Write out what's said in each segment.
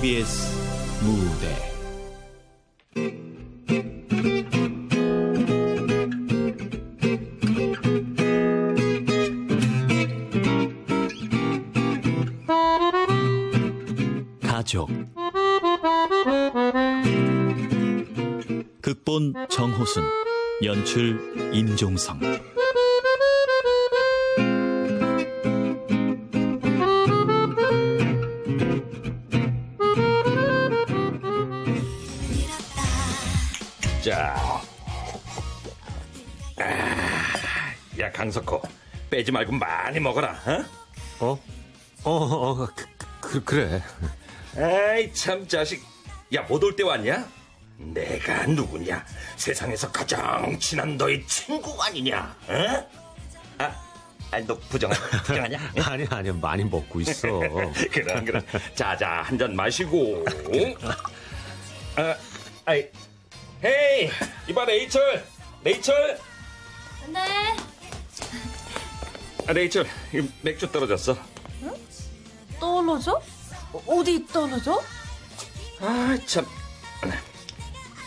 KBS 무대. 가족. 극본 정호순 연출 임종성 빼지 말고 많이 먹어라, 어? 어? 어, 어, 그, 그, 그래. 아이, 참, 자식. 야, 못 올 때 왔냐? 내가 누구냐? 세상에서 가장 친한 너의 친구 아니냐? 어? 아, 아니, 너 부정, 부정하냐? 아니, 아니, 많이 먹고 있어. 그럼, 그럼. 자, 자, 한 잔 마시고. 아, 아이. 헤이, 이봐, 레이철. 레이철. 네. 아, 레이철, 이 맥주 떨어졌어. 떨어져? 어, 어디 떨어져? 아, 참.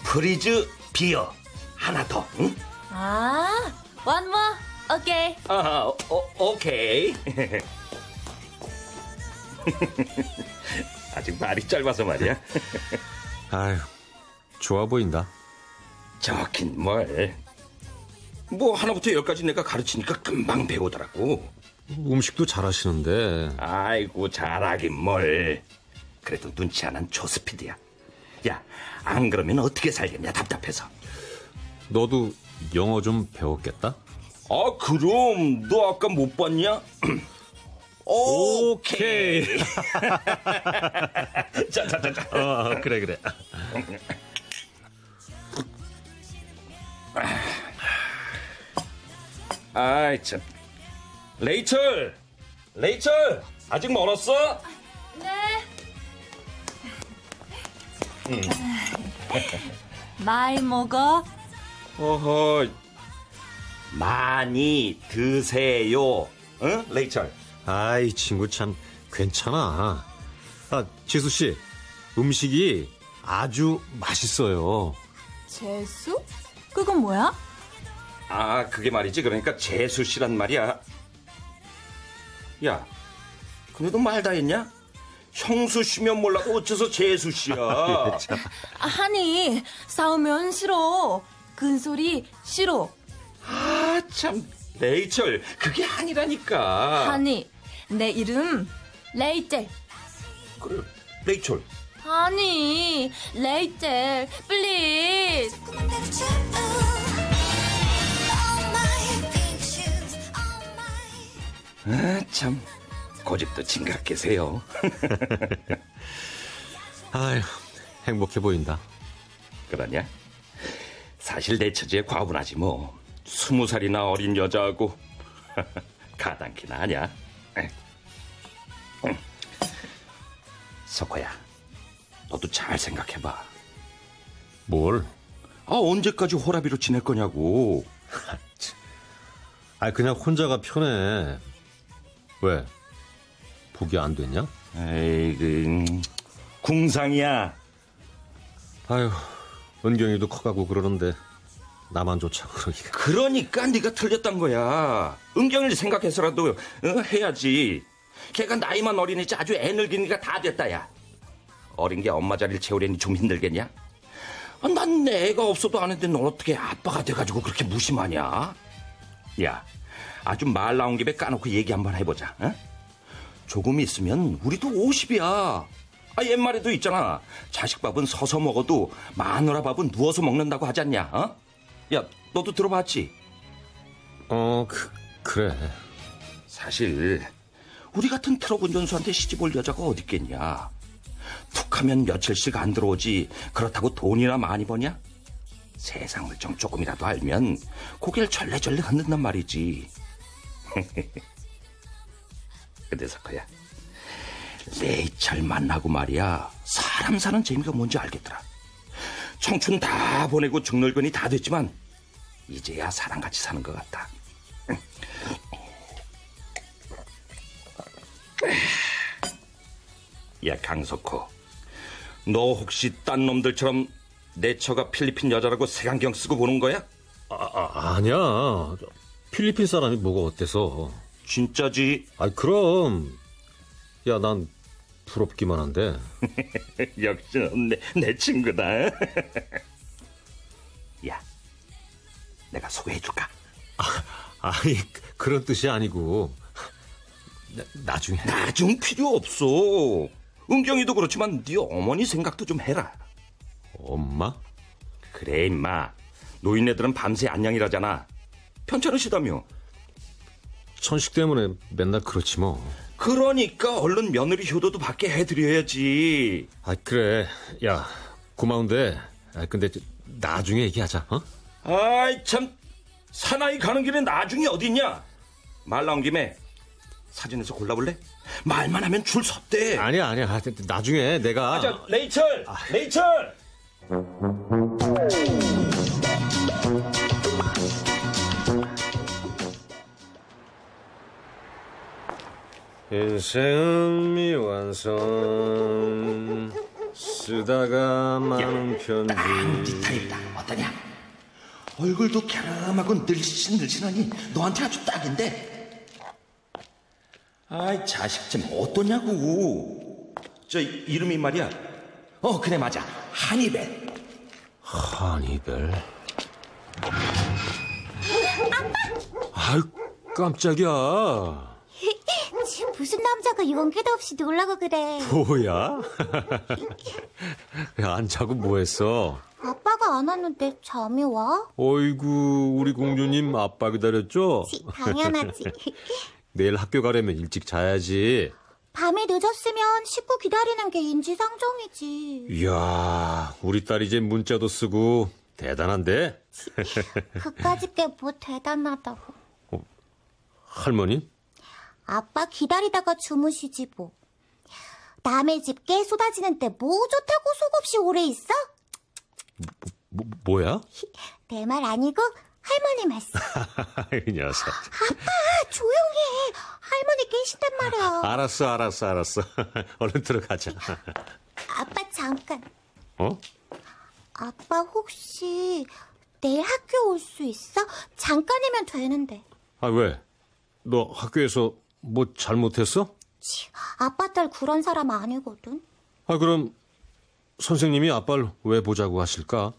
Please beer. 하나 더, 응? 아, one more. 오케이. 아, 오, 오케이. 아직 말이 짧아서 말이야. 아유, 좋아 보인다. 저긴 뭘. 뭐, 하나부터 열까지 내가 가르치니까 금방 배우더라고. 음식도 잘하시는데. 아이고, 잘하긴 뭘. 그래도 눈치 안한 초스피드야. 야, 안 그러면 어떻게 살겠냐, 답답해서. 너도 영어 좀 배웠겠다? 아, 그럼, 너 아까 못 봤냐? 오케이. 자, 자, 자, 자. 어, 그래, 그래. 아이, 참. 레이철! 레이철! 아직 멀었어? 네. 많이 먹어. 어허. 많이 드세요. 응? 레이철. 아이, 친구 참 괜찮아. 아, 지수 씨, 음식이 아주 맛있어요. 재수? 그건 뭐야? 아, 그게 말이지. 그러니까 재수 씨란 말이야. 야, 근데 너 말 다 했냐? 형수 씨면 몰라도 어째서 재수 씨야. 아니, 싸우면 싫어. 큰소리 싫어. 아, 참. 레이철, 그게 아니라니까. 아니, 내 이름 레이첼. 그래, 레이철. 아니, 레이첼, please. 아, 참. 고집도 징그럽게 세요. 아유, 행복해 보인다. 그러냐? 사실 내 처지에 과분하지 뭐. 스무 살이나 어린 여자하고 가당키나 하냐? 응. 석호야, 너도 잘 생각해봐. 뭘? 아 언제까지 호라비로 지낼 거냐고. 아, 그냥 혼자가 편해. 왜? 복이 안 됐냐? 에이그 음, 궁상이야. 아유, 은경이도 커가고 그러는데 나만 좋자고 그러기가. 그러니까 네가 틀렸단 거야. 은경을 생각해서라도 어, 해야지. 걔가 나이만 어리니지 아주 애늙은이가 다 됐다 야. 어린 게 엄마 자리를 채우려니 좀 힘들겠냐? 아, 난 애가 없어도 아는데 넌 어떻게 아빠가 돼가지고 그렇게 무심하냐? 야, 아주 말 나온 김에 까놓고 얘기 한번 해보자. 어? 조금 있으면 우리도 50이야. 아, 옛말에도 있잖아. 자식 밥은 서서 먹어도 마누라 밥은 누워서 먹는다고 하지 않냐? 어? 야, 너도 들어봤지? 어, 그, 그래. 사실 우리 같은 트럭 운전수한테 시집 올 여자가 어딨겠냐. 툭하면 며칠씩 안 들어오지 그렇다고 돈이나 많이 버냐? 세상을 좀 조금이라도 알면 고개를 절레절레 흔든단 말이지. 근데 석호야 레이철 만나고 말이야 사람 사는 재미가 뭔지 알겠더라. 청춘 다 보내고 중늙은이 다 됐지만 이제야 사람같이 사는 것 같다. 야 강석호 너 혹시 딴 놈들처럼 내 처가 필리핀 여자라고 색안경 쓰고 보는 거야? 아, 아, 아니야. 저, 필리핀 사람이 뭐가 어때서? 진짜지? 아, 그럼. 야, 난 부럽기만 한데. 역시 내, 내 친구다. 야, 내가 소개해줄까? 아니, 그런 뜻이 아니고. 나, 나중에. 나중 필요 없어. 은경이도 그렇지만 네 어머니 생각도 좀 해라. 엄마? 그래 임마. 노인네들은 밤새 안녕이라잖아. 편찮으시다며. 천식 때문에 맨날 그렇지 뭐. 그러니까 얼른 며느리 효도도 받게 해드려야지. 아, 그래. 야, 고마운데. 아, 근데 저, 나중에 얘기하자, 어? 아이 참 사나이 가는 길에 나중에 어딨냐? 말 나온 김에 사진에서 골라볼래? 말만 하면 줄 섰대. 아니야, 아니야. 아, 나중에 내가. 아, 저, 레이철! 레이철! 인생은 미완성 쓰다가 많은 편지 네 타입이다. 어떠냐? 얼굴도 갸름하고 늘씬늘씬하니 너한테 아주 딱인데. 아이 자식 좀 어떠냐고. 저 이름이 말이야. 어 그래 맞아. 한이벨. 한이별 아유 깜짝이야 무슨 남자가 용기도 없이 놀라고 그래. 뭐야? 야, 안 자고 뭐 했어? 아빠가 안 왔는데 잠이 와? 어이구 우리 공주님 아빠 기다렸죠? 치, 당연하지. 내일 학교 가려면 일찍 자야지 밤이 늦었으면 식구 기다리는 게 인지상정이지. 이야 우리 딸 이제 문자도 쓰고 대단한데? 그까짓 게 뭐 대단하다고. 할머니? 아빠 기다리다가 주무시지 뭐. 남의 집 깨 쏟아지는 때 뭐 좋다고 속없이 오래 있어? 뭐, 뭐 야? 내 말 아니고 할머니 말씀. 이 녀석 아빠 조용히 해. 할머니 깨신단 말이야. 알았어 알았어 알았어 얼른 들어가자 아빠 잠깐. 어? 아빠 혹시 내일 학교 올 수 있어? 잠깐이면 되는데. 아 왜? 너 학교에서 뭐 잘못했어? 치, 아빠 딸 그런 사람 아니거든. 아 그럼 선생님이 아빠를 왜 보자고 하실까?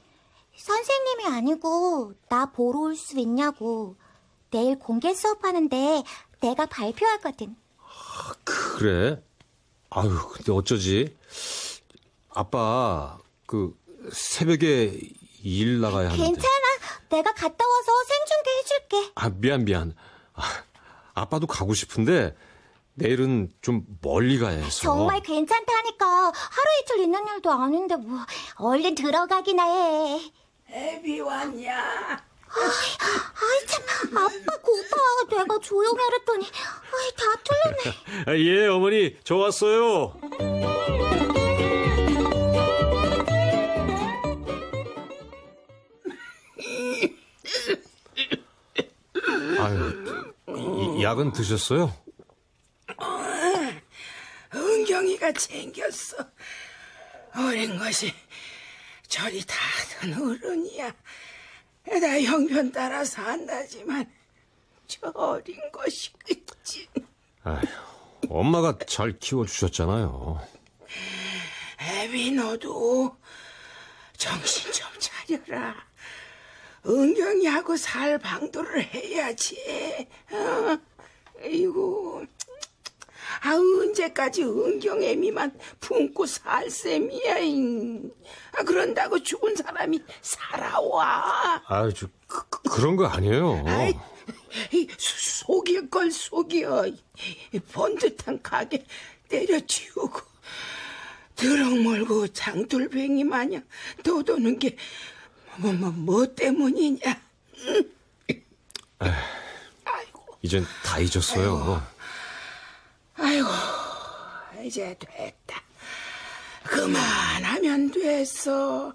선생님이 아니고 나 보러 올 수 있냐고. 내일 공개 수업하는데 내가 발표하거든. 그래? 아유 근데 어쩌지? 아빠 그 새벽에 일 나가야 하는데 괜찮아. 내가 갔다 와서 생중계 해줄게. 아 미안 미안 아, 아빠도 가고 싶은데 내일은 좀 멀리 가야 해서 정말 괜찮다니까. 하루 이틀 있는 일도 아닌데 뭐. 얼른 들어가기나 해. 애비 왔냐? 아이 참 아빠 고봐. 내가 조용히 하랬더니 아이 다 틀렸네. 아, 예 어머니 저 왔어요 아유 이- 약은 드셨어요? 은경이가 챙겼어. 어린 것이 저리 다든 어른이야. 나 형편 따라 산다지만 저 어린 것이 그치. 아휴, 엄마가 잘 키워주셨잖아요. 애비 너도 정신 좀 차려라. 은경이 하고 살 방도를 해야지. 어? 아이고. 아, 언제까지 은경애미만 품고 살 셈이야, 잉. 아, 그런다고 죽은 사람이 살아와. 저, 그, 그- 그런 거 아니에요. 아이, 속일 걸 속여. 이 번듯한 가게 때려치우고 드럭 몰고 장돌뱅이 마냥 떠도는 게 뭐, 뭐, 뭐 때문이냐? 응? 아이고, 이젠 다 잊었어요. 아이고, 이제 됐다. 그만하면 됐어.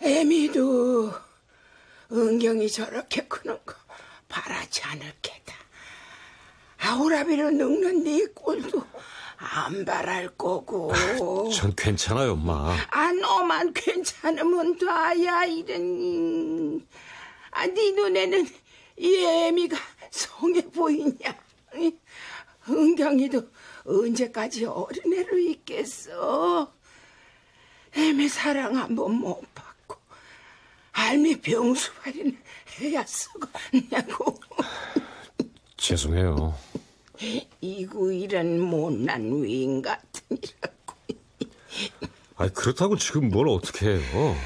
애미도 은경이 저렇게 크는 거 바라지 않을 게다. 아우라비를 늙는 네 꼴도 안 바랄 거고. 전 괜찮아요, 엄마. 아, 너만 괜찮으면 다야, 이런. 아, 네 눈에는 이 애미가 성해 보이냐? 이, 은경이도 언제까지 어린애로 있겠어? 애미 사랑 한번 못 받고, 알미 병수발이나 해야 쓰겠냐고. 죄송해요. 이구 이런 못난 위인 같으니라고. 아 그렇다고 지금 뭘 어떻게 해요?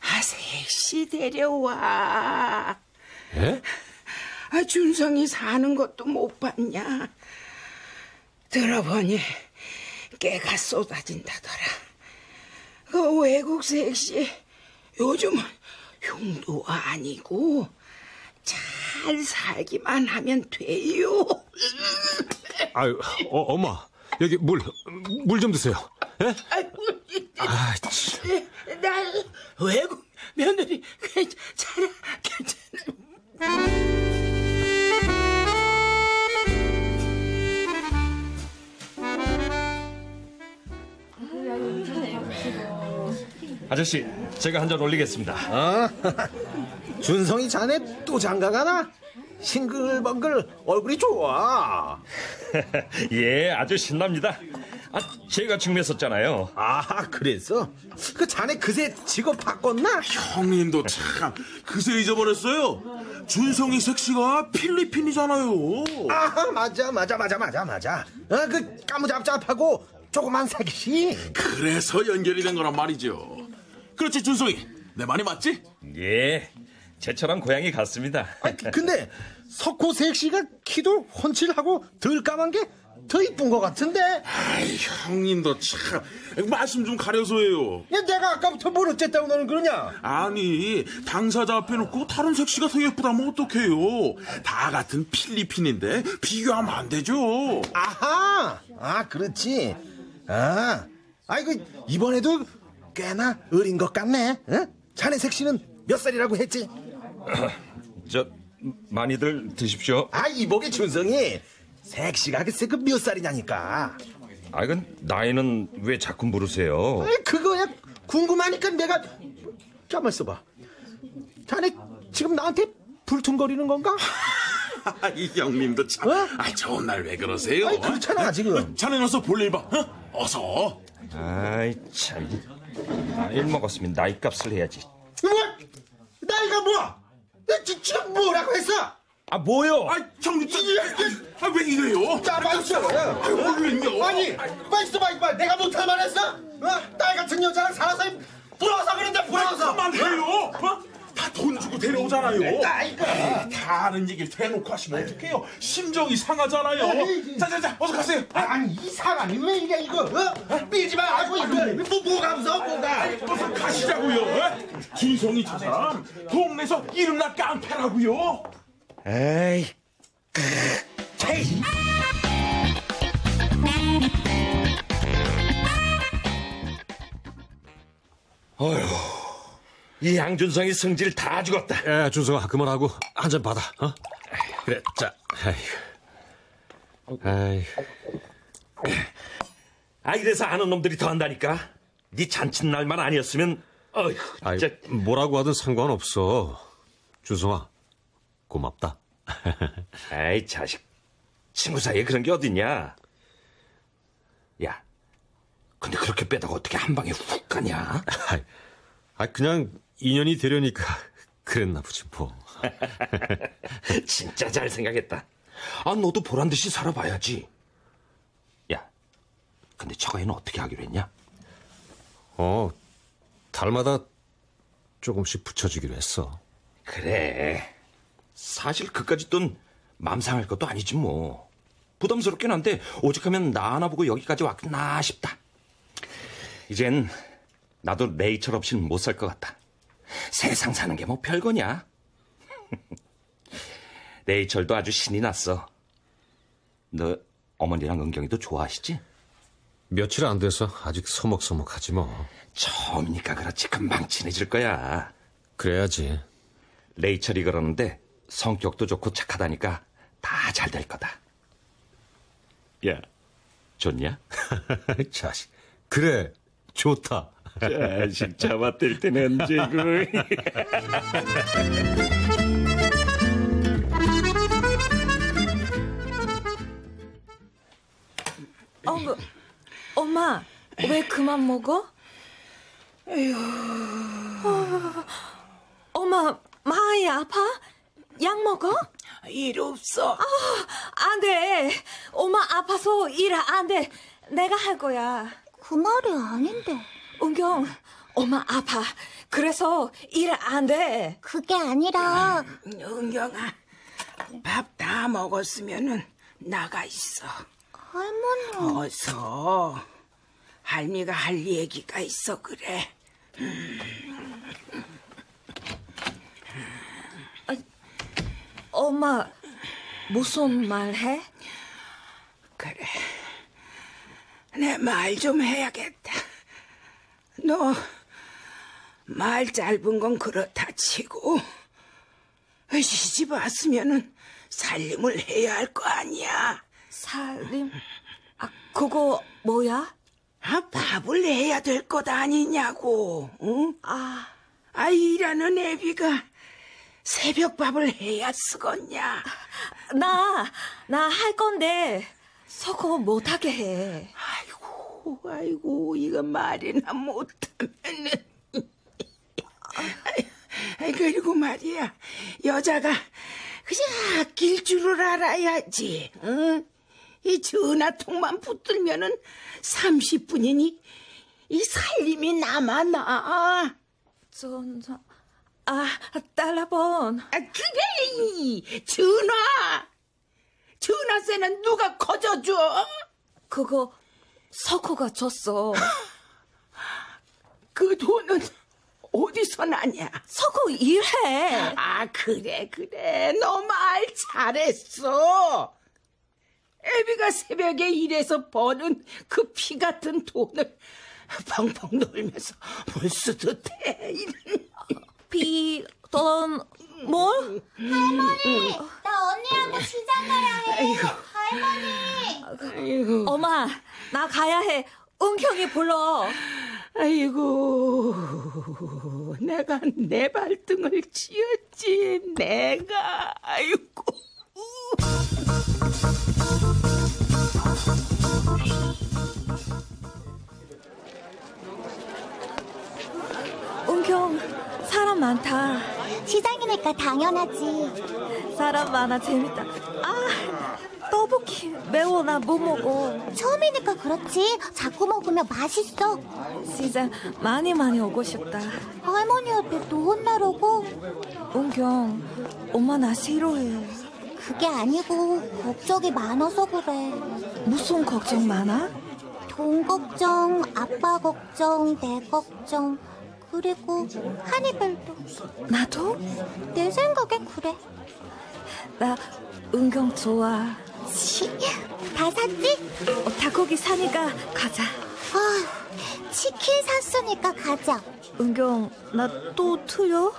아, 셋이 데려와. 예? 아, 준성이 사는 것도 못 봤냐? 들어보니 깨가 쏟아진다더라. 그 외국 섹시 요즘은 흉도 아니고 잘 살기만 하면 돼요. 아유, 어, 엄마. 여기 물, 물 좀 드세요. 예? 아, 참. 나 외국 며느리 괜찮아, 괜찮아. 아저씨, 제가 한 잔 올리겠습니다. 준성이 자네 또 장가가나? 싱글벙글 얼굴이 좋아. 예, 아주 신납니다. 아, 제가 증명했었잖아요. 아, 그랬어? 그 자네 그새 직업 바꿨나? 형님도 참 그새 잊어버렸어요. 준성이 섹시가 필리핀이잖아요. 아, 맞아, 맞아, 맞아, 맞아, 맞아. 아, 그 까무잡잡하고 조그만 색시. 그래서 연결이 된 거란 말이죠. 그렇지 준성이 내 말이 맞지? 예, 제처럼 고양이 같습니다. 아, 근데 석호 색시가 키도 훤칠하고 덜 까만 게 더 이쁜 것 같은데? 아이 형님도 참 말씀 좀 가려서 해요. 야, 내가 아까부터 뭘 어쨌다고 너는 그러냐? 아니 당사자 앞에 놓고 다른 섹시가 더 예쁘다면 어떡해요. 다 같은 필리핀인데 비교하면 안 되죠. 아하! 아, 그렇지. 아, 아이고, 이번에도 꽤나 어린 것 같네. 응? 자네 색시는 몇 살이라고 했지? 저, 많이들 드십시오. 아, 이복의 준성이 색시가 글쎄 그 몇 살이냐니까. 아, 이건 나이는 왜 자꾸 물으세요? 아이, 그거야 궁금하니까 내가 가만 있어봐. 자네 지금 나한테 불퉁거리는 건가? 이 형님도 참. 어? 아 좋은 날 왜 그러세요? 아니, 그렇잖아, 지금. 자네 어서 볼일 봐. 어? 어서. 아이, 참. 나이 먹었으면 나이 값을 해야지. 뭐? 나이가 뭐야? 나 지- 지금 뭐라고 했어? 아, 뭐요? 아 형님 저, 아, 왜 이래요? 자, 맛있어. 웬요? 아니, 맛있어, 맛있어. 내가 못할 말했어? 어? 딸 같은 여자랑 살아서 부러워서 그런데 부러워서. 그만해요. 어? 다 돈 주고 데려오잖아요. 아이고. 다 아는 얘기를 대놓고 하시면 어떡해요? 심정이 상하잖아요. 에이, 자자자 어서 가세요. 아니, 이 사람이 왜 이래, 이거? 어? 밀지 말고, 이거. 뭐, 뭐가 무서워, 뭐가? 어서 가시자고요. 어? 준성이 저 사람 동네에서 이름나 깡패라고요. 에이, 이 양준성이 성질 다 죽었다. 예, 준성아, 그만하고 한 잔 받아. 어? 그래, 자, 아이고. 아이고. 아, 이래서 아는 놈들이 더 한다니까. 네 잔칫날만 아니었으면, 어휴, 아이, 진짜. 뭐라고 하든 상관없어. 준성아, 고맙다. 아이, 자식. 친구 사이에 그런 게 어딨냐? 야, 근데 그렇게 빼다가 어떻게 한 방에 훅 가냐? 아이, 아, 그냥 인연이 되려니까 그랬나 보지 뭐. 진짜 잘 생각했다. 아, 너도 보란 듯이 살아봐야지. 야, 근데 애는 어떻게 하기로 했냐? 어, 달마다 조금씩 붙여주기로 했어. 그래. 사실 그까짓 돈맘 상할 것도 아니지 뭐. 부담스럽긴 한데 오죽하면 나 하나 보고 여기까지 왔구나 싶다. 이젠 나도 레이첼 없이는 못 살 것 같다. 세상 사는 게 뭐 별거냐? 레이첼도 아주 신이 났어. 너 어머니랑 은경이도 좋아하시지? 며칠 안 돼서 아직 서먹서먹하지 뭐. 처음이니까 그렇지 금방 친해질 거야. 그래야지. 레이첼이 그러는데 성격도 좋고 착하다니까 다 잘 될 거다. 야, 좋냐? 자식. 그래, 좋다. 자식 잡아들 때는 언제고. 어, 뭐, 엄마, 왜 그만 먹어? 어, 엄마, 많이 아파? 약 먹어? 일 없어. 안 돼. 엄마 아파서 일 안 돼. 내가 할 거야. 그 말이 아닌데. 은경, 엄마 아파. 그래서 일 안 돼. 그게 아니라 은경아, 밥 다 먹었으면은 나가 있어. 할머니. 어서. 할미가 할 얘기가 있어 그래. 엄마, 무슨 말 해? 그래. 내 말 좀 해야겠다. 너 말 짧은 건 그렇다 치고 시집 왔으면은 살림을 해야 할 거 아니야. 살림? 아, 그거 뭐야? 아, 밥을 해야 될 것 아니냐고. 응? 아, 아, 일하는 애비가 새벽 밥을 해야 쓰겄냐. 나, 나 할 건데, 서거 못하게 해. 아이고, 아이고, 이거 말이나 못하면은. 그리고 말이야, 여자가 그냥 아낄 줄을 알아야지, 응? 이 전화통만 붙들면은 30분이니 이 살림이 남아나. 전, 저, 아, 달라본. 아, 그래! 전화! 전화세는 누가 거저줘? 그거, 석호가 줬어. 그 돈은 어디서 나냐? 석호 일해. 아, 그래, 그래. 너 말 잘했어. 애비가 새벽에 일해서 버는 그 피 같은 돈을 펑펑 놀면서 뭘 쓰도 돼. 비, 돈, 뭘? 나 언니하고 시장 가야 해. 아이고, 할머니. 아이고, 엄마, 나 가야 해. 은경이 불러. 아이고. 내가 내 발등을 쥐었지. 내가. 아이고. 사람 많다. 시장이니까 당연하지. 사람 많아, 재밌다. 아, 떡볶이 매워, 나 못 먹어. 처음이니까 그렇지. 자꾸 먹으면 맛있어. 시장 많이 많이 오고 싶다. 할머니한테 또 혼나려고? 은경, 엄마 나 싫어해. 그게 아니고 걱정이 많아서 그래. 무슨 걱정 많아? 돈 걱정, 아빠 걱정, 내 걱정, 그리고 한이별도. 나도? 내 생각엔 그래. 나 은경 좋아. 치, 다 샀지? 어, 닭고기 사니까 가자. 아, 치킨 샀으니까 가자. 은경, 나 또 틀려?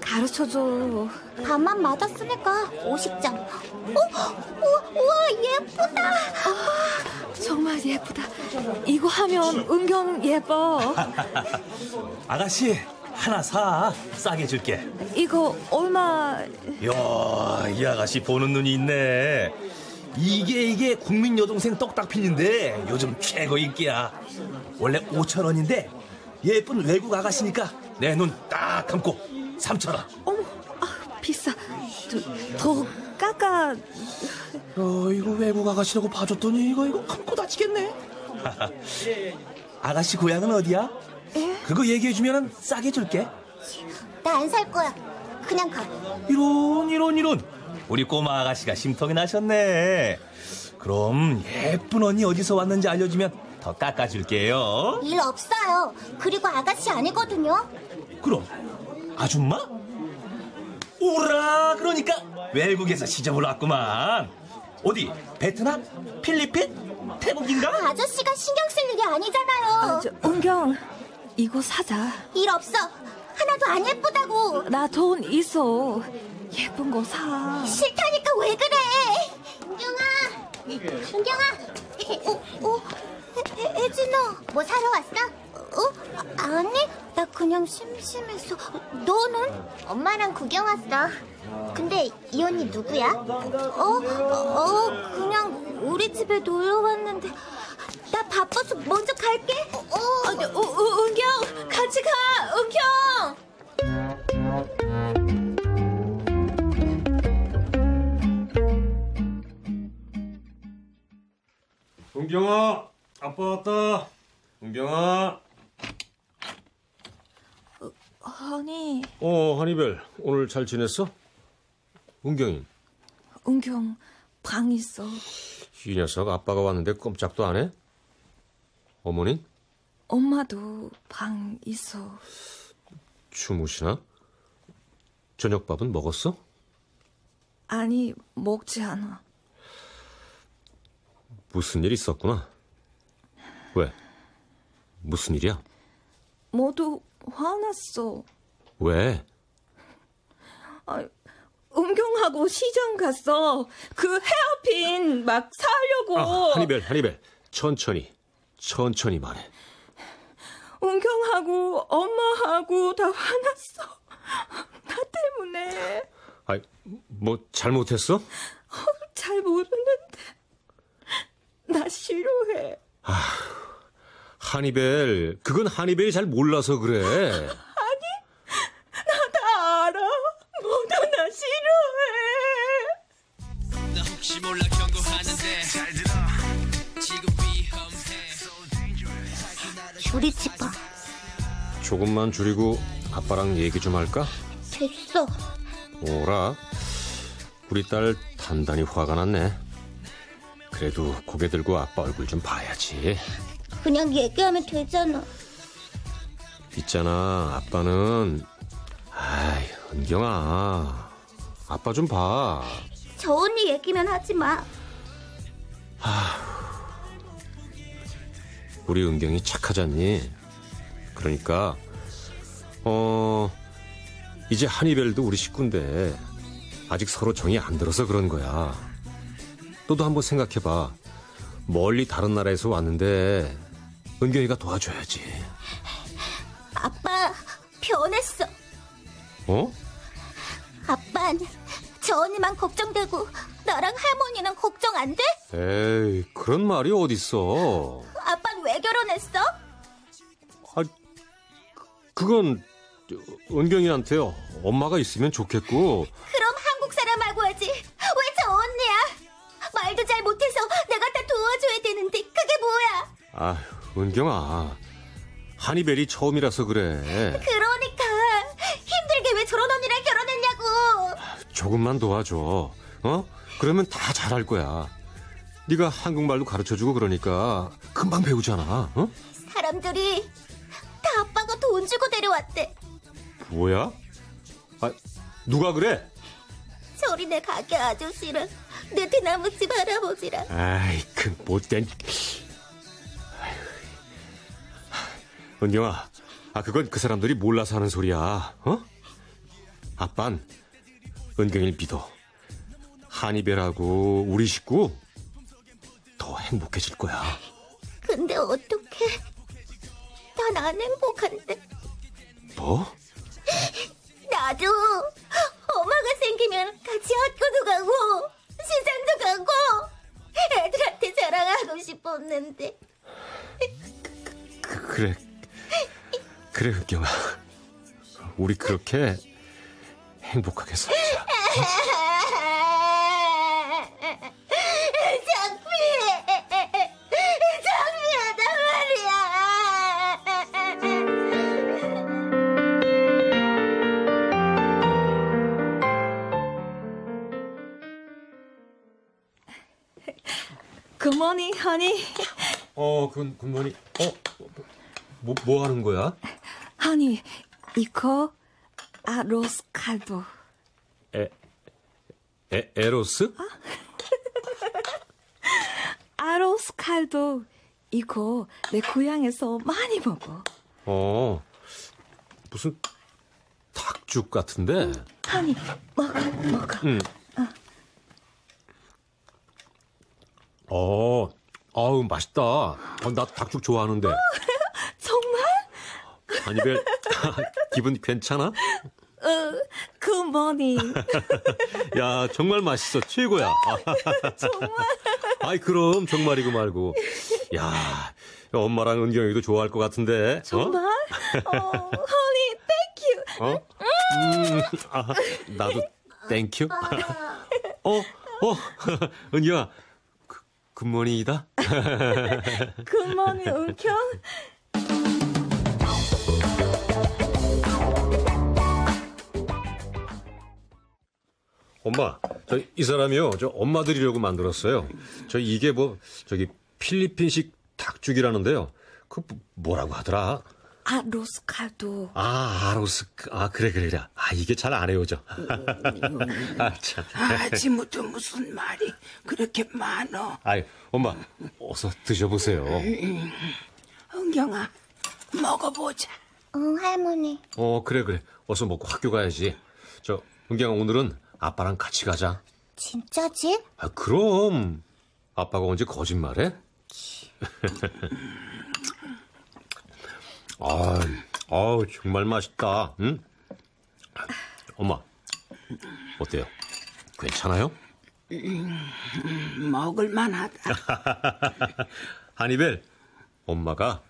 가르쳐줘. 밥만 맞았으니까 50점. 어? 우와, 우와 예쁘다. 정말 예쁘다. 이거 하면 은경 예뻐. 아가씨 하나 사 싸게 줄게 이거 얼마? 이야 이 아가씨 보는 눈이 있네 이게 이게 국민 여동생 떡닭핀인데 요즘 최고 인기야 원래 5천 원인데 예쁜 외국 아가씨니까 내 눈 딱 감고 3천 원 어머, 아, 비싸. 더, 더 깎아. 어, 이거 외국 아가씨라고 봐줬더니 이거 이거 감고 다치겠네 아가씨 고향은 어디야? 그거 얘기해주면 싸게 줄게 나 안 살 거야. 그냥 가. 이런 이런 이런 우리 꼬마 아가씨가 심통이 나셨네 그럼 예쁜 언니 어디서 왔는지 알려주면 더 깎아줄게요 일 없어요. 그리고 아가씨 아니거든요. 그럼 아줌마? 오라 그러니까 외국에서 시집을 왔구만 어디 베트남? 필리핀? 태국인가? 아저씨가 신경 쓸 일이 아니잖아요. 아, 저, 은경, 이거 사자. 일 없어. 하나도 안 예쁘다고. 나 돈 있어. 예쁜 거 사. 싫다니까 왜 그래? 은경아, 은경아, 어, 어, 혜진아, 뭐 사러 왔어? 어? 아니, 나 그냥 심심해서. 너는? 엄마랑 구경 왔어. 근데 이 언니 누구야? 어? 어, 그냥 우리 집에 놀러 왔는데. 나 바빠서 먼저 갈게. 어, 어. 어, 어, 어, 은경, 같이 가, 은경. 은경아, 아빠 왔다. 은경아. 아니, 어, 하니벨, 오늘 잘 지냈어? 은경이, 은경 방 있어. 이 녀석 아빠가 왔는데 꼼짝도 안 해? 어머니? 엄마도 방 있어. 주무시나? 저녁밥은 먹었어? 아니, 먹지 않아. 무슨 일 있었구나. 왜? 무슨 일이야? 모두 화났어. 왜? 아, 은경하고 시장 갔어. 그 헤어핀 막 사려고. 아, 하니벨, 하니벨. 천천히, 천천히 말해. 은경하고 엄마하고 다 화났어. 나 때문에. 아이, 뭐 잘못했어? 잘 모르는데. 나 싫어해. 하니벨, 그건 하니벨이 잘 몰라서 그래. 나다 알아. 모두 나 싫어해. 나 혹시 몰라 경고하는데 잘 들어 지금 위험해 우리 집 봐. 조금만 줄이고 아빠랑 얘기 좀 할까? 됐어. 오라. 우리 딸 단단히 화가 났네. 그래도 고개 들고 아빠 얼굴 좀 봐야지. 그냥 얘기하면 되잖아. 있잖아, 아빠는. 아이, 은경아. 아빠 좀 봐. 저 언니 얘기면 하지 마. 우리 은경이 착하잖니? 그러니까, 어, 이제 한이별도 우리 식구인데, 아직 서로 정이 안 들어서 그런 거야. 너도 한번 생각해봐. 멀리 다른 나라에서 왔는데, 은경이가 도와줘야지. 아빠 변했어. 어? 아빤 저 언니만 걱정되고 나랑 할머니는 걱정 안 돼? 에이, 그런 말이 어딨어. 아빤 왜 결혼했어? 아, 그건 은경이한테 엄마가 있으면 좋겠고, 그럼 한국 사람하고 하지. 왜 저 언니야? 말도 잘 못해서 내가 다 도와줘야 되는데 그게 뭐야? 아, 은경아. 한이벨이 처음이라서 그래. 그러니까 힘들게 왜 저런 언니랑 결혼했냐고. 조금만 도와줘. 어? 그러면 다 잘할 거야. 네가 한국말도 가르쳐주고 그러니까 금방 배우잖아. 어? 사람들이 다 아빠가 돈 주고 데려왔대. 뭐야? 아, 누가 그래? 저리 내 가게 아저씨랑 내 대나무집 할아버지랑 아이, 그 못된. 은경아, 아 그건 그 사람들이 몰라서 하는 소리야. 어? 아빤 은경이를 믿어. 한이별하고 우리 식구 더 행복해질 거야. 근데 어떡해 난안 행복한데 뭐? 나도 엄마가 생기면 같이 학교도 가고 시장도 가고 애들한테 자랑하고 싶었는데 그- 그래. 그래, 은경아. 우리 그렇게 행복하게 살자. Good morning, honey. 어, good, good morning. 어, 뭐, 뭐 하는 거야? Honey, 이거 arroz caldo. 에, 에, 에로스? Arroz caldo 이거 내 고향에서 많이 먹어. 어, 무슨 닭죽 같은데? Honey, 먹어, 먹어. 응. 어, 아우, 맛있다. 어, 나 닭죽 좋아하는데. 한이벨, 기분 괜찮아? 어, 굿모닝. 야, 정말 맛있어. 최고야. 정말. 아이, 그럼 정말이고 말고. 야, 엄마랑 은경이도 좋아할 것 같은데. 정말? 어, 허니, Thank you. 어? 어? 음, 아, 나도 thank you. 어, 어, 은경아. 그, good morning이다. Good morning, 은경. 엄마, 저 이 사람이요. 저 엄마 드리려고 만들었어요. 저 이게 뭐 저기 필리핀식 닭죽이라는데요. 그 뭐- 뭐라고 하더라? 아, 로스칼도. 아, 아 로스. 아, 그래 그래. 그래. 아, 이게 잘안 외워져. 아, 참. 아침부터 무슨 말이 그렇게 많어. 아이, 엄마, 어서 드셔보세요. 은경아, 먹어보자. 응, 할머니. 어, 그래 그래. 어서 먹고 학교 가야지. 저 은경아 오늘은 아빠랑 같이 가자. 진짜지? 아, 그럼. 아빠가 언제 거짓말해? 아, 아우, 정말 맛있다. 응? 엄마, 어때요? 괜찮아요? 먹을만하다. 하니벨, 엄마가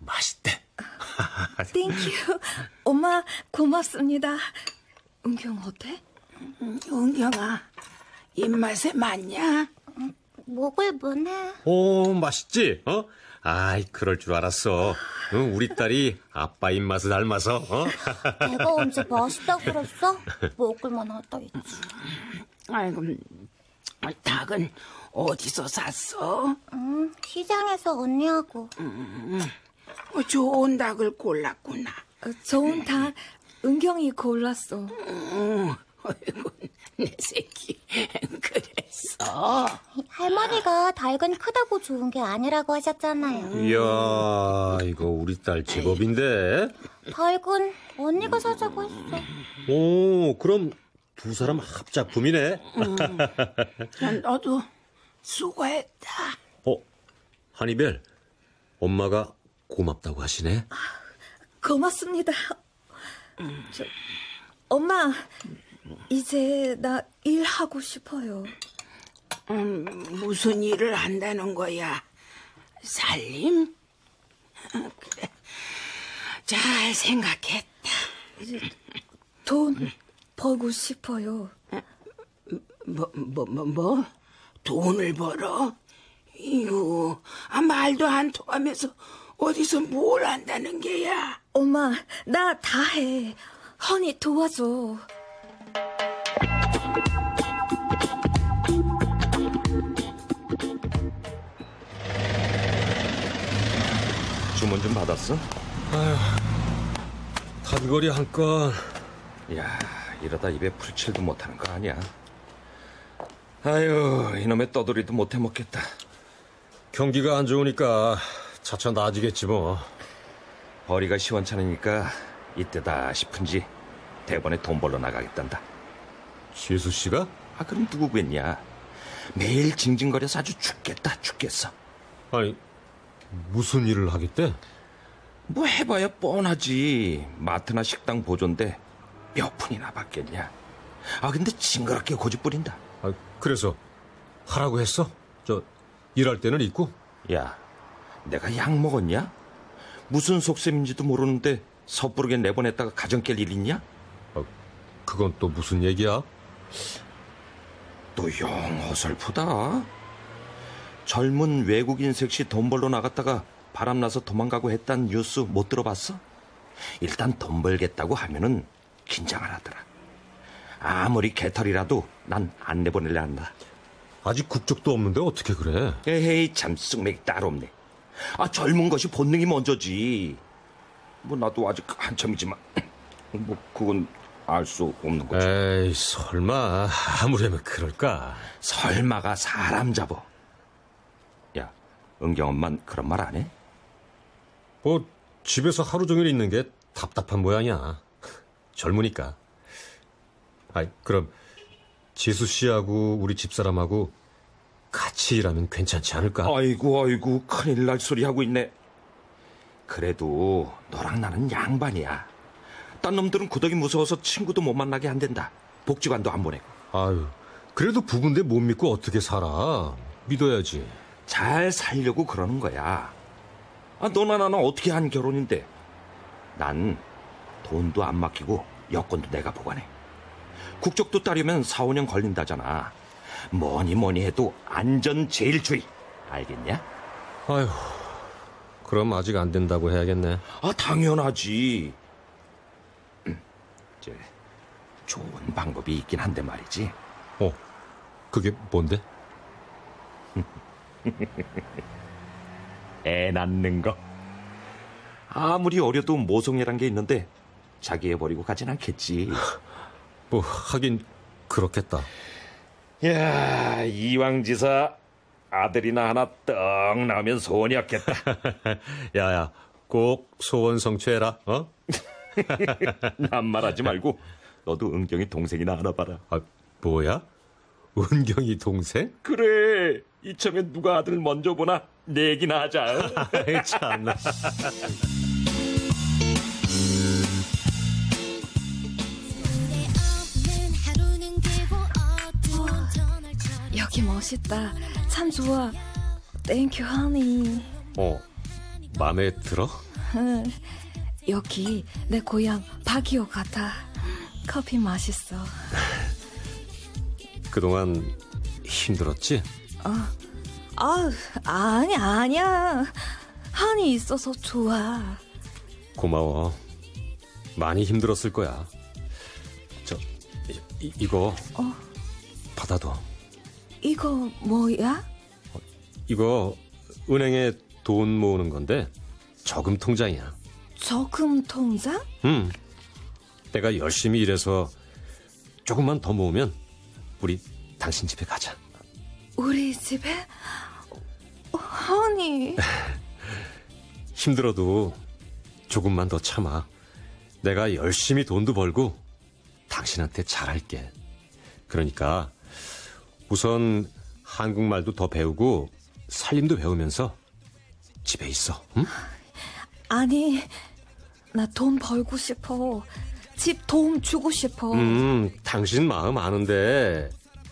맛있대. Thank you. 엄마, 고맙습니다. 은경 어때? 은경아, 입맛에 맞냐? 먹을 만해. 오, 맛있지? 어? 아이, 그럴 줄 알았어. 응, 우리 딸이 아빠 입맛을 닮아서, 어? 내가 언제 맛있다 그랬어? 먹을 만 하다 했지. 아이고, 닭은 어디서 샀어? 응, 시장에서 언니하고. 어, 좋은 닭을 골랐구나. 어, 좋은 닭, 은경이 골랐어. 음, 아이고, 내 새끼. 그랬어. 할머니가 닭은 크다고 좋은 게 아니라고 하셨잖아요. 이야, 이거 우리 딸 제법인데? 닭은 언니가 사자고 했어. 오, 그럼 두 사람 합작품이네? 너도 수고했다. 어, 하니벨, 엄마가 고맙다고 하시네? 고맙습니다. 저, 엄마, 이제 나 일하고 싶어요. 음, 무슨 일을 한다는 거야? 살림? 어, 그래. 잘 생각했다. 돈 벌고 싶어요. 뭐, 뭐, 뭐, 뭐? 돈을 벌어? 이거, 아, 말도 안 통하면서 어디서 뭘 한다는 게야? 엄마, 나 다 해. 허니 도와줘. 주문 좀 받았어? 단거리 한 건. 야, 이러다 입에 풀칠도 못하는 거 아니야? 아유, 이놈의 떠돌이도 못해 먹겠다. 경기가 안 좋으니까 차차 나아지겠지 뭐. 벌이가 시원찮으니까 이때다 싶은지 대번에 돈 벌러 나가겠단다. 지수 씨가? 아, 그럼 누구겠냐? 매일 징징거려서 아주 죽겠다, 죽겠어. 아니, 무슨 일을 하겠대? 뭐 해봐야 뻔하지. 마트나 식당 보조인데 몇 푼이나 받겠냐? 아, 근데 징그럽게 고집 부린다. 아, 그래서 하라고 했어? 저 일할 때는 있고? 야, 내가 약 먹었냐? 무슨 속셈인지도 모르는데 섣부르게 내보냈다가 가정 깰 일 있냐? 아, 그건 또 무슨 얘기야? 또 영 어설프다. 젊은 외국인 섹시 돈 벌러 나갔다가 바람나서 도망가고 했단 뉴스 못 들어봤어? 일단 돈 벌겠다고 하면은 긴장을 하더라. 아무리 개털이라도 난 안 내보낼래 한다. 아직 국적도 없는데 어떻게 그래? 에헤이 참 쑥맥이 따로 없네. 아 젊은 것이 본능이 먼저지. 뭐 나도 아직 한참이지만 뭐 그건 알 수 없는 거지. 에이, 설마 아무래면 그럴까? 설마가 사람 잡어. 야, 은경 엄만 그런 말 안 해? 뭐 집에서 하루 종일 있는 게 답답한 모양이야. 젊으니까. 아이, 그럼 지수 씨하고 우리 집사람하고 같이 일하면 괜찮지 않을까? 아이고 아이고 큰일 날 소리 하고 있네. 그래도 너랑 나는 양반이야. 딴 놈들은 구덕이 무서워서 친구도 못 만나게 한댄다. 복지관도 안 보내고. 아유, 그래도 부부인데 못 믿고 어떻게 살아? 믿어야지. 잘 살려고 그러는 거야. 아, 너나 나는 어떻게 한 결혼인데. 난 돈도 안 맡기고 여권도 내가 보관해. 국적도 따려면 4, 5년 걸린다잖아. 뭐니 뭐니 해도 안전 제일 주의. 알겠냐? 아유, 그럼 아직 안 된다고 해야겠네. 아, 당연하지. 음, 이제 좋은 방법이 있긴 한데 말이지. 어, 그게 뭔데? 애 낳는 거. 아무리 어려도 모성애란 게 있는데 자기 애 버리고 가진 않겠지. 뭐 하긴 그렇겠다. 야 이왕 지사 아들이나 하나 떡 나오면 소원이었겠다. 야야, 꼭 소원 성취해라. 어? 난 말하지 말고 너도 은경이 동생이나 하나 봐라. 아, 뭐야? 은경이 동생? 그래 이참에 누가 아들 먼저 보나 내기나 하자. 아이 참나. 여기 멋있다. 참 좋아. Thank you honey. 어, 마음에 들어? 응. 여기 내 고향 바기오 같아. 커피 맛있어. 그동안 힘들었지? 아, 아니 아니야. honey 있어서 좋아. 고마워. 많이 힘들었을 거야. 저, 이, 이거 어? 받아둬. 이거 뭐야? 이거 은행에 돈 모으는 건데 저금 통장이야. 저금 통장? 음. 내가 열심히 일해서 조금만 더 모으면 우리 당신 집에 가자. 우리 집에? 어, 하니. 힘들어도 조금만 더 참아. 내가 열심히 돈도 벌고 당신한테 잘할게. 그러니까 우선 한국말도 더 배우고 살림도 배우면서 집에 있어. 응? 아니, 나 돈 벌고 싶어. 집 도움 주고 싶어. 음, 당신 마음 아는데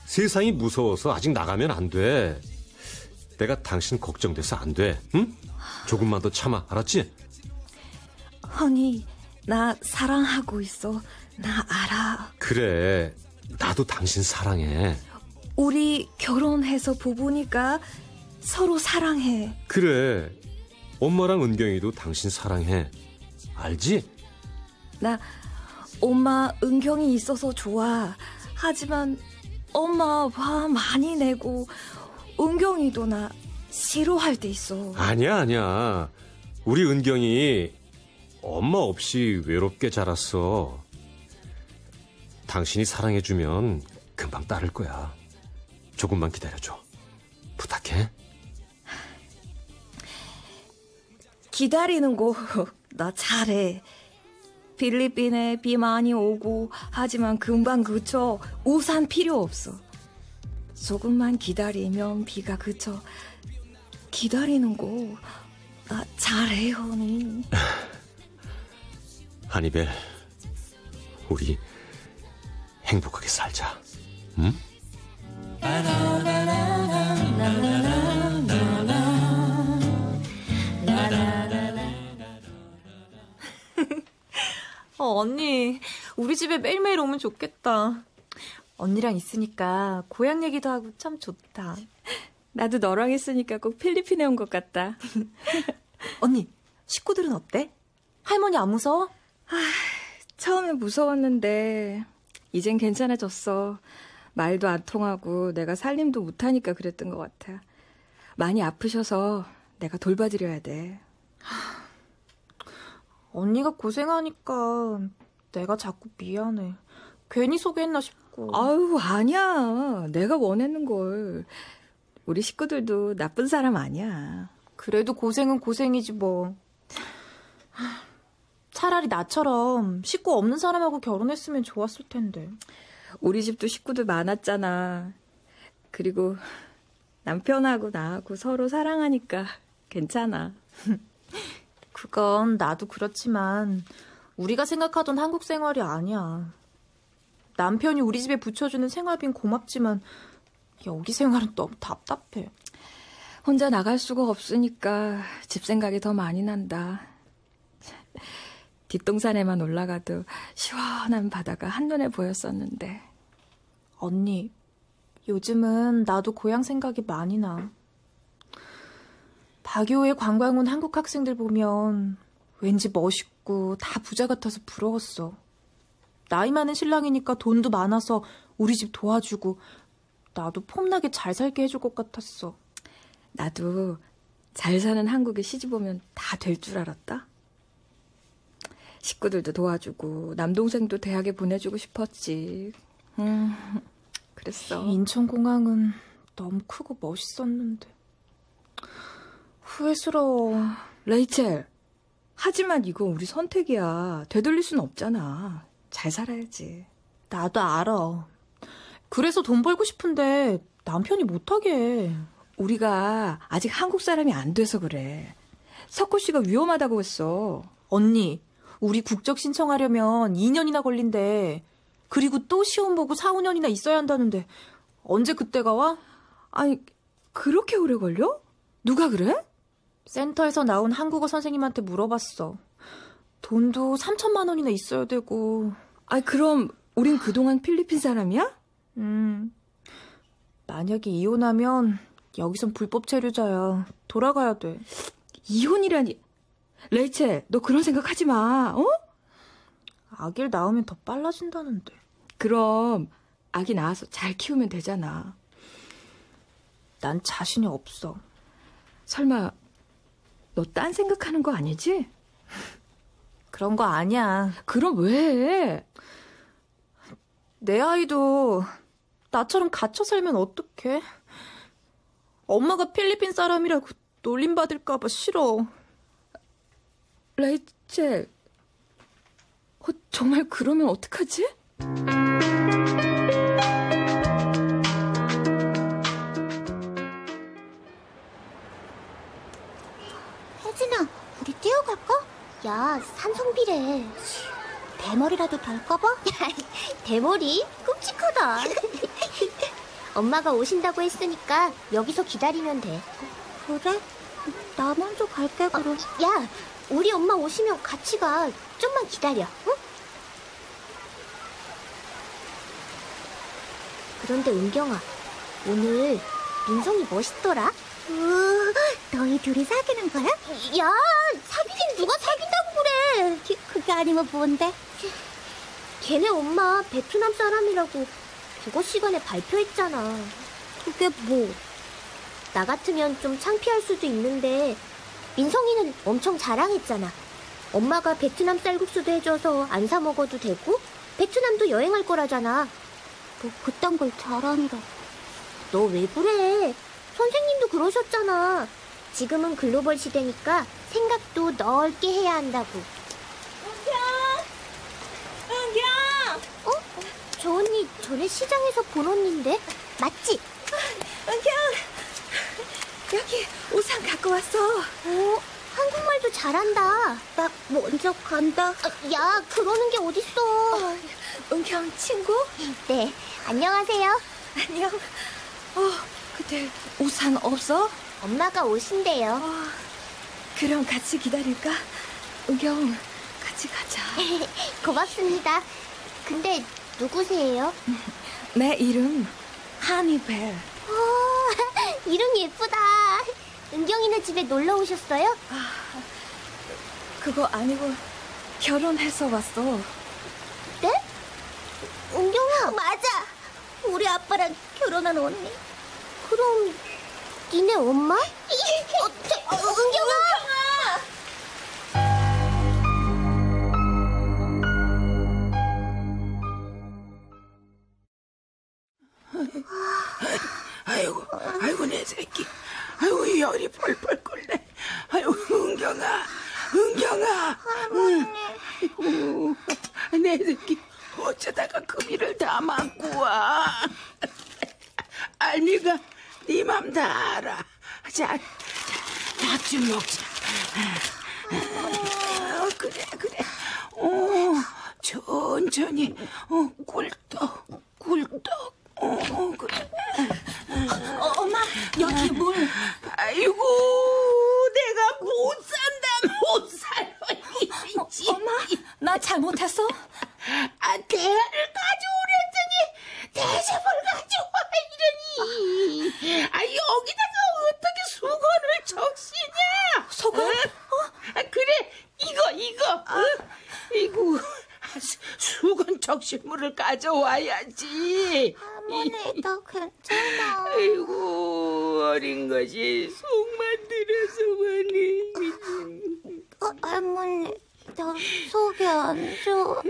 세상이 무서워서 아직 나가면 안 돼. 내가 당신 걱정돼서 안 돼. 응? 조금만 더 참아. 알았지? 허니, 나 사랑하고 있어. 나 알아. 그래. 나도 당신 사랑해. 우리 결혼해서 부부니까 서로 사랑해. 그래. 엄마랑 은경이도 당신 사랑해. 알지? 나 엄마 은경이 있어서 좋아. 하지만 엄마 화 많이 내고 은경이도 나 싫어할 때 있어. 아니야, 아니야. 우리 은경이 엄마 없이 외롭게 자랐어. 당신이 사랑해주면 금방 따를 거야. 조금만 기다려줘. 부탁해. 기다리는 거 나 잘해. 필리핀에 비 많이 오고 하지만 금방 그쳐. 우산 필요 없어. 조금만 기다리면 비가 그쳐. 기다리는 거나 잘해, 허니. 하니벨, 우리 행복하게 살자. 응? 어, 언니, 우리 집에 매일매일 오면 좋겠다. 언니랑 있으니까 고향 얘기도 하고 참 좋다. 나도 너랑 있으니까 꼭 필리핀에 온 것 같다. 언니, 식구들은 어때? 할머니 안 무서워? 처음엔 무서웠는데 이젠 괜찮아졌어. 말도 안 통하고 내가 살림도 못하니까 그랬던 것 같아. 많이 아프셔서 내가 돌봐드려야 돼. 언니가 고생하니까 내가 자꾸 미안해. 괜히 소개했나 싶고. 아유, 아니야. 내가 원했는 걸. 우리 식구들도 나쁜 사람 아니야. 그래도 고생은 고생이지 뭐. 차라리 나처럼 식구 없는 사람하고 결혼했으면 좋았을 텐데. 우리 집도 식구들 많았잖아. 그리고 남편하고 나하고 서로 사랑하니까 괜찮아. 그건 나도 그렇지만 우리가 생각하던 한국 생활이 아니야. 남편이 우리 집에 붙여주는 생활비는 고맙지만 여기 생활은 너무 답답해. 혼자 나갈 수가 없으니까 집 생각이 더 많이 난다. 뒷동산에만 올라가도 시원한 바다가 한눈에 보였었는데. 언니, 요즘은 나도 고향 생각이 많이 나. 박요의 관광 온 한국 학생들 보면 왠지 멋있고 다 부자 같아서 부러웠어. 나이 많은 신랑이니까 돈도 많아서 우리 집 도와주고 나도 폼나게 잘 살게 해줄 것 같았어. 나도 잘 사는 한국에 시집 오면 다 될 줄 알았다. 식구들도 도와주고 남동생도 대학에 보내주고 싶었지. 음, 그랬어. 인천공항은 너무 크고 멋있었는데. 후회스러워. 레이첼, 하지만 이건 우리 선택이야. 되돌릴 순 없잖아. 잘 살아야지. 나도 알아. 그래서 돈 벌고 싶은데 남편이 못하게 해. 우리가 아직 한국 사람이 안 돼서 그래. 석호 씨가 위험하다고 했어. 언니, 우리 국적 신청하려면 2년이나 걸린대. 그리고 또 시험 보고 4, 5년이나 있어야 한다는데 언제 그때가 와? 아니, 그렇게 오래 걸려? 누가 그래? 센터에서 나온 한국어 선생님한테 물어봤어. 돈도 3천만 원이나 있어야 되고. 아니, 그럼 우린 그동안 필리핀 사람이야? 음. 만약에 이혼하면 여기선 불법 체류자야. 돌아가야 돼. 이혼이라니. 레이첼, 너 그런 생각 하지 마, 어? 아기를 낳으면 더 빨라진다는데. 그럼 아기 낳아서 잘 키우면 되잖아. 난 자신이 없어. 설마 너 딴 생각하는 거 아니지? 그런 거 아니야. 그럼 왜? 내 아이도 나처럼 갇혀 살면 어떡해? 엄마가 필리핀 사람이라고 놀림 받을까봐 싫어. 레이첼, 어, 정말 그러면 어떡하지? 야, 산성비래. 대머리라도 달까봐? 대머리? 끔찍하다. 엄마가 오신다고 했으니까 여기서 기다리면 돼. 그래? 나 먼저 갈게, 그럼. 야, 우리 엄마 오시면 같이 가. 좀만 기다려, 응? 그런데 은경아, 오늘 민성이 멋있더라? 우, 너희 둘이 사귀는 거야? 야, 사귀긴 누가 사귄다고 그래? 그 게 아니면 뭔데? 걔네 엄마 베트남 사람이라고 국어 시간에 발표했잖아. 그게 뭐? 나 같으면 좀 창피할 수도 있는데 민성이는 엄청 자랑했잖아. 엄마가 베트남 쌀국수도 해줘서 안 사 먹어도 되고 베트남도 여행할 거라잖아. 뭐 그딴 걸 자랑이라. 너왜 그래? 선생님도 그러셨잖아. 지금은 글로벌 시대니까 생각도 넓게 해야 한다고. 은경! 은경! 어? 저 언니 전에 시장에서 본 언니인데? 맞지? 은경! 여기 우산 갖고 왔어. 어? 한국말도 잘한다. 나 먼저 간다. 어, 야, 그러는 게 어딨어. 은경 친구? 네, 안녕하세요. 안녕. 어, 근데 우산 없어? 엄마가 오신대요. 어, 그럼 같이 기다릴까? 은경, 같이 가자. 고맙습니다. 근데 누구세요? 내 이름 하니벨. 오, 이름 예쁘다. 은경이네 집에 놀러 오셨어요? 그거 아니고 결혼해서 왔어. 네? 은경아. 맞아. 우리 아빠랑 결혼한 언니. 그럼 니네 엄마? 어, 저, 은경아. 아이고, 아이고 내 새끼. 아이고 열이 펄펄 끓네. 아이고 은경아, 은경아. 아이고, 내 새끼 어쩌다가 금이를 다 맞고 와. 알미가 네 맘 다 알아. 자, 밥 좀 먹자. 어, 그래, 그래. 어, 천천히. 어, 꿀떡, 꿀떡. 어, 그래. 어, 엄마, 여기 물. 아이고, 내가 못 산다, 못 살아. 엄마, 나 잘 못했어? 아, 대화를 가져오랬더니 대접을 가져와 이러니. 아, 여기다가 어떻게 수건을 적시냐? 수건? 어? 아, 그래, 이거, 이거. 어? 이거. 아, 수- 수건 적실물을 가져와야지. 할머니, 나 괜찮아. 아이고, 어린 것이 속만 들여서 뭐니. 어, 할머니, 나 속이 안 좋아.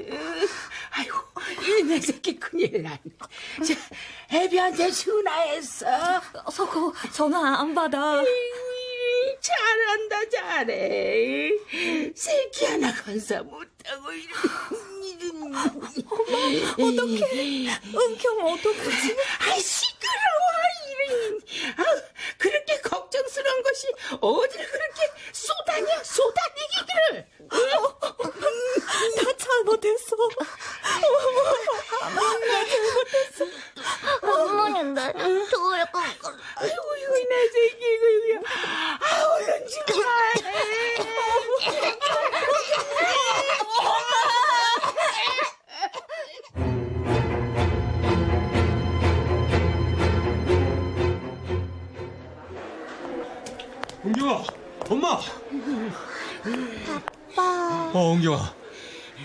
아이고, 이내 새끼 큰일 났네. 자, 애비한테 전화했어. 서고 전화 안 받아. 잘한다, 잘해. 새끼 하나 건사 못하고 이런. 어떡해. 은경 어떡하지? 아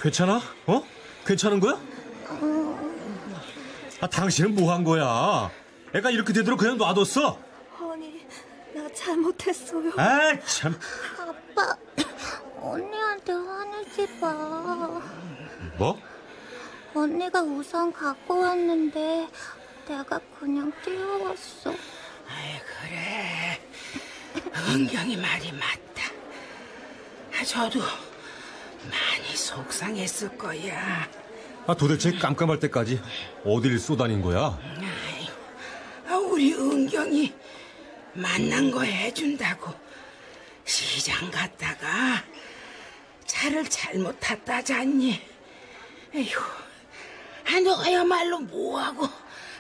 괜찮아? 어? 괜찮은 거야? 아, 당신은 뭐 한 거야? 애가 이렇게 되도록 그냥 놔뒀어? 아니, 나 잘못했어요. 아, 참. 아빠, 언니한테 화내지 마. 뭐? 언니가 우산 갖고 왔는데 내가 그냥 뛰어왔어. 아이, 그래. 은경이 말이 맞다. 아, 저도 많이 속상했을 거야. 아, 도대체 깜깜할 때까지 어딜 쏘다닌 거야? 아, 우리 은경이 만난 거 해준다고 시장 갔다가 차를 잘못 탔다잖니. 에휴, 아, 너야말로 뭐하고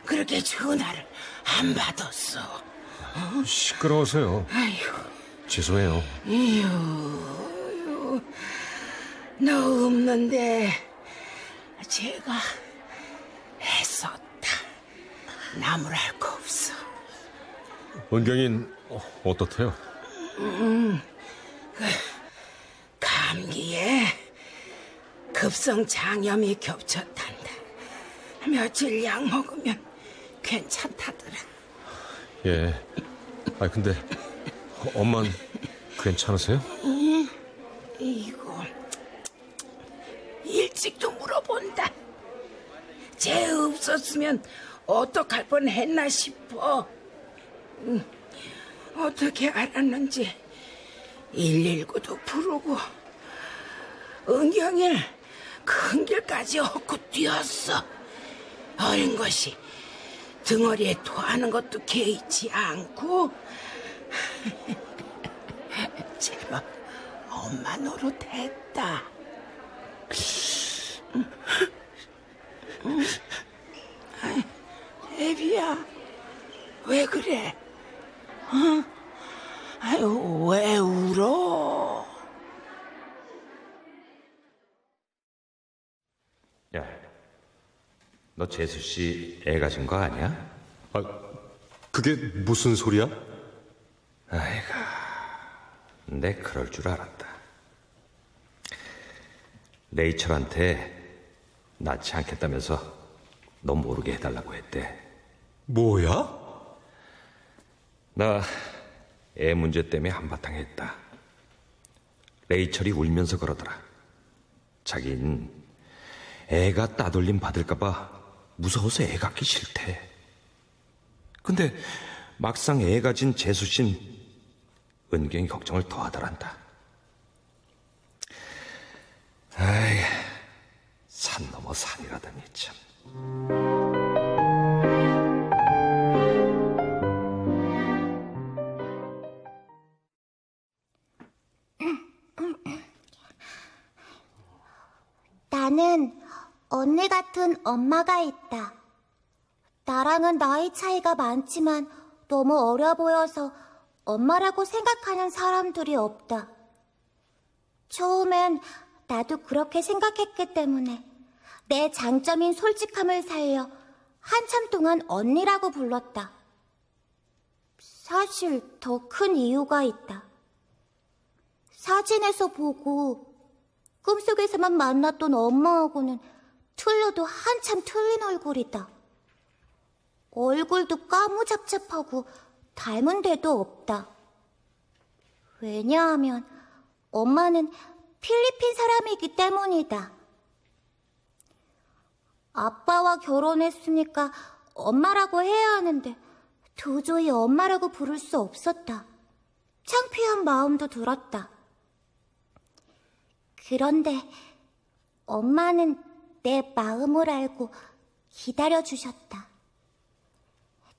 그렇게 전화를 안 받았어. 시끄러워서요. 아휴, 죄송해요. 이유, 너 없는데 제가 했었다. 나무랄 거 없어. 은경인 어, 어떻대요? 음, 그 감기에 급성 장염이 겹쳤단다. 며칠 약 먹으면 괜찮다더라. 예. 아, 근데 엄만 괜찮으세요? 응? 이거 일찍 좀 물어본다. 쟤 없었으면 어떡할 뻔했나 싶어. 응, 어떻게 알았는지 119도 부르고 은경일 큰 길까지 헛고 뛰었어. 어린 것이 등어리에 토하는 것도 개의치 않고 제발 엄마 노릇했다. 아이, 애비야, 왜 그래? 어? 아유, 왜 울어? 야, 너 재수 씨 애 가진 거 아니야? 아, 그게 무슨 소리야? 아이가, 내 그럴 줄 알았다. 레이첼한테 낳지 않겠다면서 너 모르게 해달라고 했대. 뭐야? 나 애 문제 때문에 한바탕 했다. 레이첼이 울면서 그러더라. 자긴 애가 따돌림 받을까봐 무서워서 애 갖기 싫대. 근데 막상 애 가진 재수 신 은경이 걱정을 더 하더란다. 에이, 산 넘어 산이라더니 참. 나는 언니 같은 엄마가 있다. 나랑은 나이 차이가 많지만 너무 어려 보여서 엄마라고 생각하는 사람들이 없다. 처음엔 나도 그렇게 생각했기 때문에 내 장점인 솔직함을 살려 한참 동안 언니라고 불렀다. 사실 더 큰 이유가 있다. 사진에서 보고 꿈속에서만 만났던 엄마하고는 틀려도 한참 틀린 얼굴이다. 얼굴도 까무잡잡하고 닮은 데도 없다. 왜냐하면 엄마는 필리핀 사람이기 때문이다. 아빠와 결혼했으니까 엄마라고 해야 하는데 도저히 엄마라고 부를 수 없었다. 창피한 마음도 들었다. 그런데 엄마는 내 마음을 알고 기다려주셨다.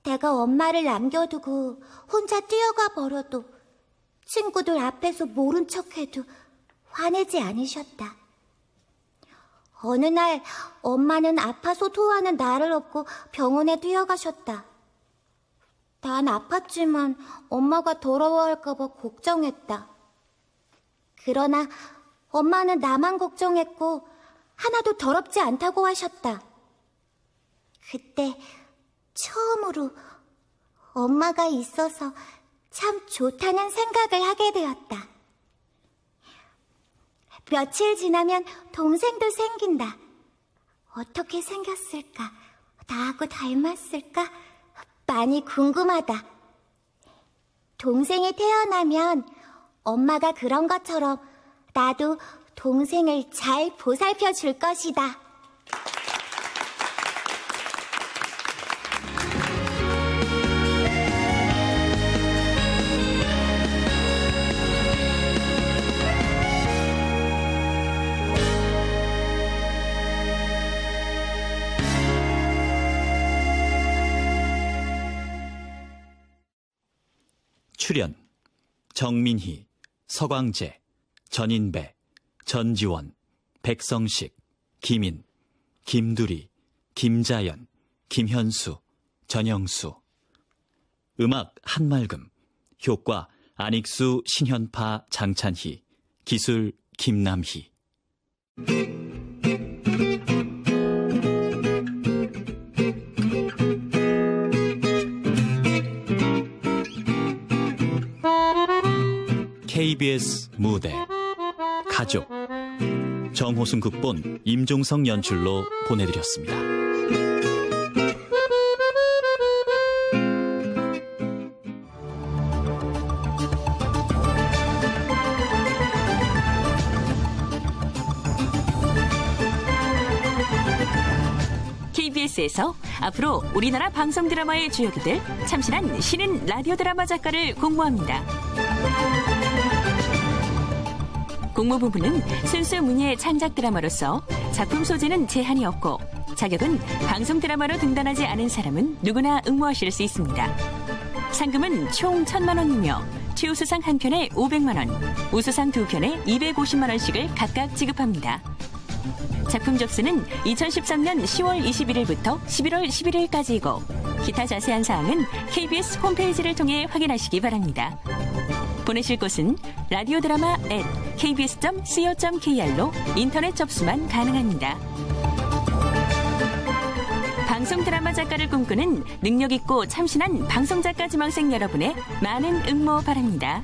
내가 엄마를 남겨두고 혼자 뛰어가 버려도 친구들 앞에서 모른 척해도 화내지 않으셨다. 어느 날 엄마는 아파서 토하는 나를 업고 병원에 뛰어가셨다. 난 아팠지만 엄마가 더러워할까봐 걱정했다. 그러나 엄마는 나만 걱정했고 하나도 더럽지 않다고 하셨다. 그때 처음으로 엄마가 있어서 참 좋다는 생각을 하게 되었다. 며칠 지나면 동생도 생긴다. 어떻게 생겼을까? 나하고 닮았을까? 많이 궁금하다. 동생이 태어나면 엄마가 그런 것처럼 나도 동생을 잘 보살펴 줄 것이다. 출연 정민희, 서광재, 전인배, 전지원, 백성식, 김인, 김두리, 김자연, 김현수, 전영수. 음악 한말금 효과 안익수, 신현파, 장찬희 기술 김남희 KBS 무대 가족 정호승 극본 임종성 연출로 보내드렸습니다. KBS에서 앞으로 우리나라 방송 드라마의 주역이 될 참신한 신인 라디오 드라마 작가를 공모합니다. 공모부분은 순수 문예 창작 드라마로서 작품 소재는 제한이 없고 자격은 방송 드라마로 등단하지 않은 사람은 누구나 응모하실 수 있습니다. 상금은 총 1천만 원이며 최우수상 한 편에 500만 원, 우수상 두 편에 250만 원씩을 각각 지급합니다. 작품 접수는 2013년 10월 21일부터 11월 11일까지이고 기타 자세한 사항은 KBS 홈페이지를 통해 확인하시기 바랍니다. 보내실 곳은 라디오 드라마 at kbs.co.kr로 인터넷 접수만 가능합니다. 방송 드라마 작가를 꿈꾸는 능력 있고 참신한 방송 작가 지망생 여러분의 많은 응모 바랍니다.